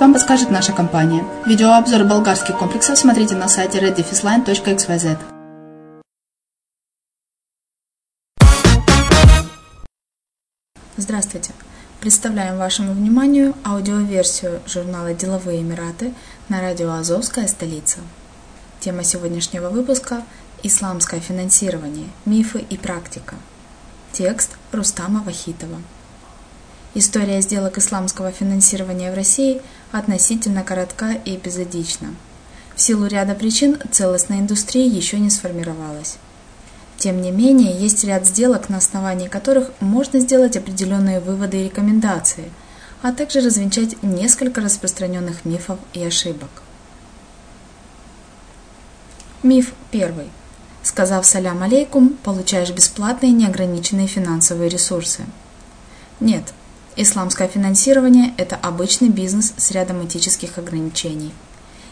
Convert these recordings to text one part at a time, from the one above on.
вам подскажет наша компания. Видеообзор болгарских комплексов смотрите на сайте reddefisline.xyz. Здравствуйте! Представляем вашему вниманию аудиоверсию журнала «Деловые Эмираты» на радио «Азовская столица». Тема сегодняшнего выпуска – «Исламское финансирование. Мифы и практика». Текст Рустама Вахитова. История сделок исламского финансирования в России относительно коротка и эпизодична. В силу ряда причин целостная индустрия еще не сформировалась. Тем не менее, есть ряд сделок, на основании которых можно сделать определенные выводы и рекомендации, а также развенчать несколько распространенных мифов и ошибок. Миф первый. Сказав «салям алейкум», получаешь бесплатные неограниченные финансовые ресурсы. Нет, исламское финансирование – это обычный бизнес с рядом этических ограничений –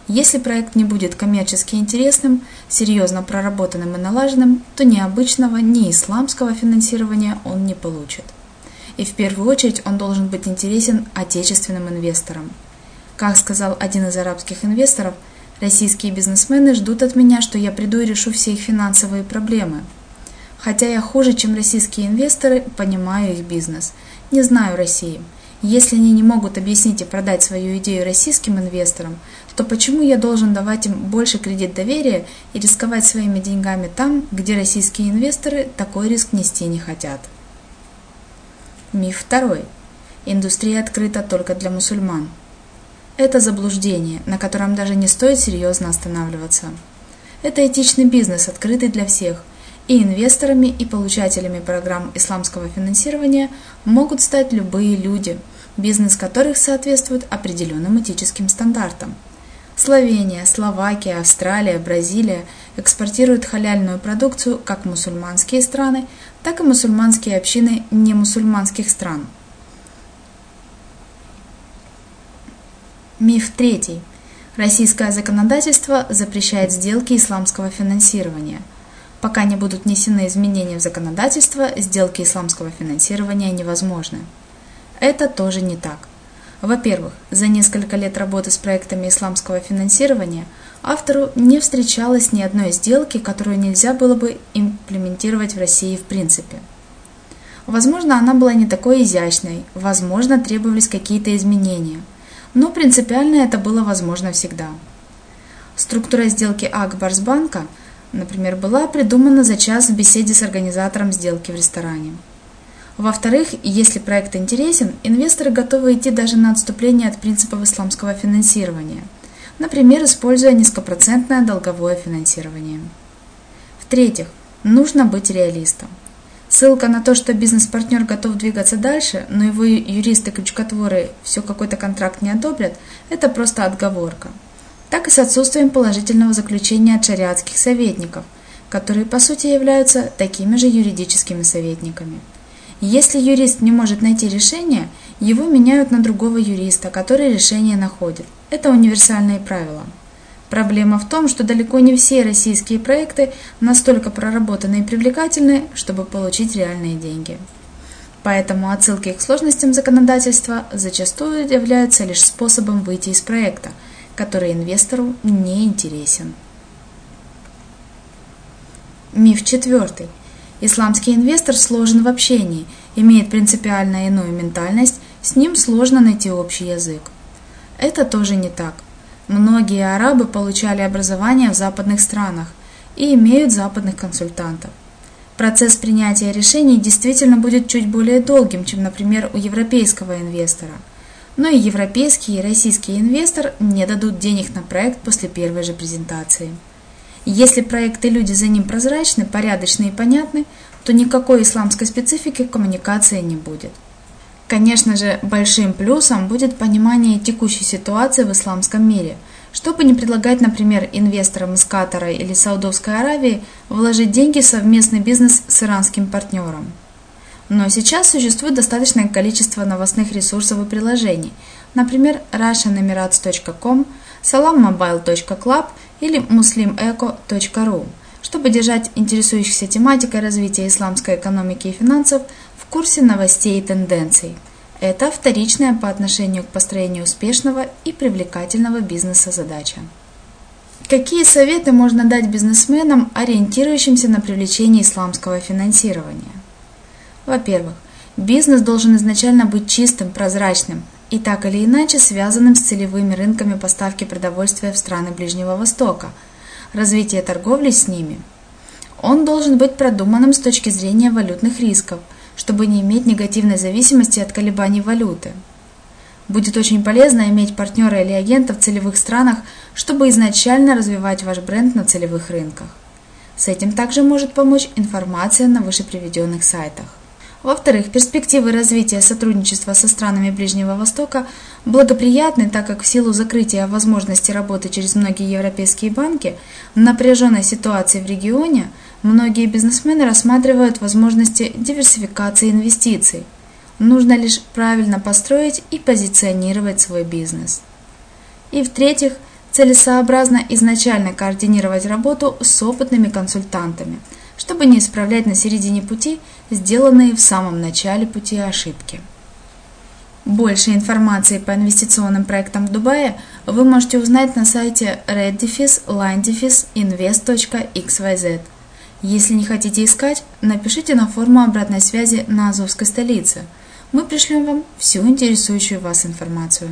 если проект не будет коммерчески интересным, серьезно проработанным и налаженным, то ни обычного, ни исламского финансирования он не получит. И в первую очередь он должен быть интересен отечественным инвесторам. Как сказал один из арабских инвесторов, российские бизнесмены ждут от меня, что я приду и решу все их финансовые проблемы. Хотя я хуже, чем российские инвесторы, понимаю их бизнес. Не знаю России. Если они не могут объяснить и продать свою идею российским инвесторам, то почему я должен давать им больше кредит доверия и рисковать своими деньгами там, где российские инвесторы такой риск нести не хотят? Миф второй. Индустрия открыта только для мусульман. Это заблуждение, на котором даже не стоит серьезно останавливаться. Это этичный бизнес, открытый для всех, и инвесторами и получателями программ исламского финансирования могут стать любые люди, бизнес которых соответствует определенным этическим стандартам – Словения, Словакия, Австралия, Бразилия экспортируют халяльную продукцию как мусульманские страны, так и мусульманские общины немусульманских стран. Миф третий. Российское законодательство запрещает сделки исламского финансирования. Пока не будут внесены изменения в законодательство, сделки исламского финансирования невозможны. Это тоже не так. Во-первых, за несколько лет работы с проектами исламского финансирования автору не встречалось ни одной сделки, которую нельзя было бы имплементировать в России в принципе. Возможно, она была не такой изящной, возможно, требовались какие-то изменения, но принципиально это было возможно всегда. Структура сделки Акбарсбанка, например, была придумана за час в беседе с организатором сделки в ресторане. Во-вторых, если проект интересен, инвесторы готовы идти даже на отступление от принципов исламского финансирования, например, используя низкопроцентное долговое финансирование. В-третьих, нужно быть реалистом. Ссылка на то, что бизнес-партнер готов двигаться дальше, но его юристы-крючкотворы все какой-то контракт не одобрят, это просто отговорка. Так и с отсутствием положительного заключения от шариатских советников, которые по сути являются такими же юридическими советниками – если юрист не может найти решение, его меняют на другого юриста, который решение находит. Это универсальные правила. Проблема в том, что далеко не все российские проекты настолько проработаны и привлекательны, чтобы получить реальные деньги. Поэтому отсылки к сложностям законодательства зачастую являются лишь способом выйти из проекта, который инвестору не интересен. Миф четвертый – Исламский инвестор сложен в общении, имеет принципиально иную ментальность, с ним сложно найти общий язык. Это тоже не так. Многие арабы получали образование в западных странах и имеют западных консультантов. Процесс принятия решений действительно будет чуть более долгим, чем, например, у европейского инвестора. Но и европейский, и российский инвестор не дадут денег на проект после первой же презентации. Если проект и люди за ним прозрачны, порядочны и понятны, то никакой исламской специфики в коммуникации не будет. Конечно же, большим плюсом будет понимание текущей ситуации в исламском мире, чтобы не предлагать, например, инвесторам из Катара или Саудовской Аравии вложить деньги в совместный бизнес с иранским партнером. Но сейчас существует достаточное количество новостных ресурсов и приложений, например, russianemirates.com, salammobile.club или muslimeco.ru, чтобы держать интересующихся тематикой развития исламской экономики и финансов в курсе новостей и тенденций. Это вторичная по отношению к построению успешного и привлекательного бизнеса задача. Какие советы можно дать бизнесменам, ориентирующимся на привлечение исламского финансирования? Во-первых, бизнес должен изначально быть чистым, прозрачным, и так или иначе связанным с целевыми рынками поставки продовольствия в страны Ближнего Востока, развитие торговли с ними. Он должен быть продуманным с точки зрения валютных рисков, чтобы не иметь негативной зависимости от колебаний валюты. Будет очень полезно иметь партнера или агента в целевых странах, чтобы изначально развивать ваш бренд на целевых рынках. С этим также может помочь информация на выше приведенных сайтах. Во-вторых, перспективы развития сотрудничества со странами Ближнего Востока благоприятны, так как в силу закрытия возможности работы через многие европейские банки в напряженной ситуации в регионе многие бизнесмены рассматривают возможности диверсификации инвестиций. Нужно лишь правильно построить и позиционировать свой бизнес. И в-третьих, целесообразно изначально координировать работу с опытными консультантами – чтобы не исправлять на середине пути сделанные в самом начале пути ошибки. Больше информации по инвестиционным проектам в Дубае вы можете узнать на сайте reddefis-line-invest.xyz. Если не хотите искать, напишите на форму обратной связи на Азовской столице. Мы пришлем вам всю интересующую вас информацию.